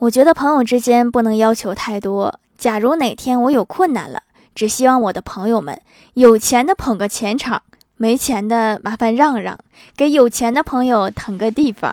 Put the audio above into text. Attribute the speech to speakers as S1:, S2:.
S1: 我觉得朋友之间不能要求太多假如哪天我有困难了只希望我的朋友们有钱的捧个钱场没钱的麻烦让让给有钱的朋友腾个地方。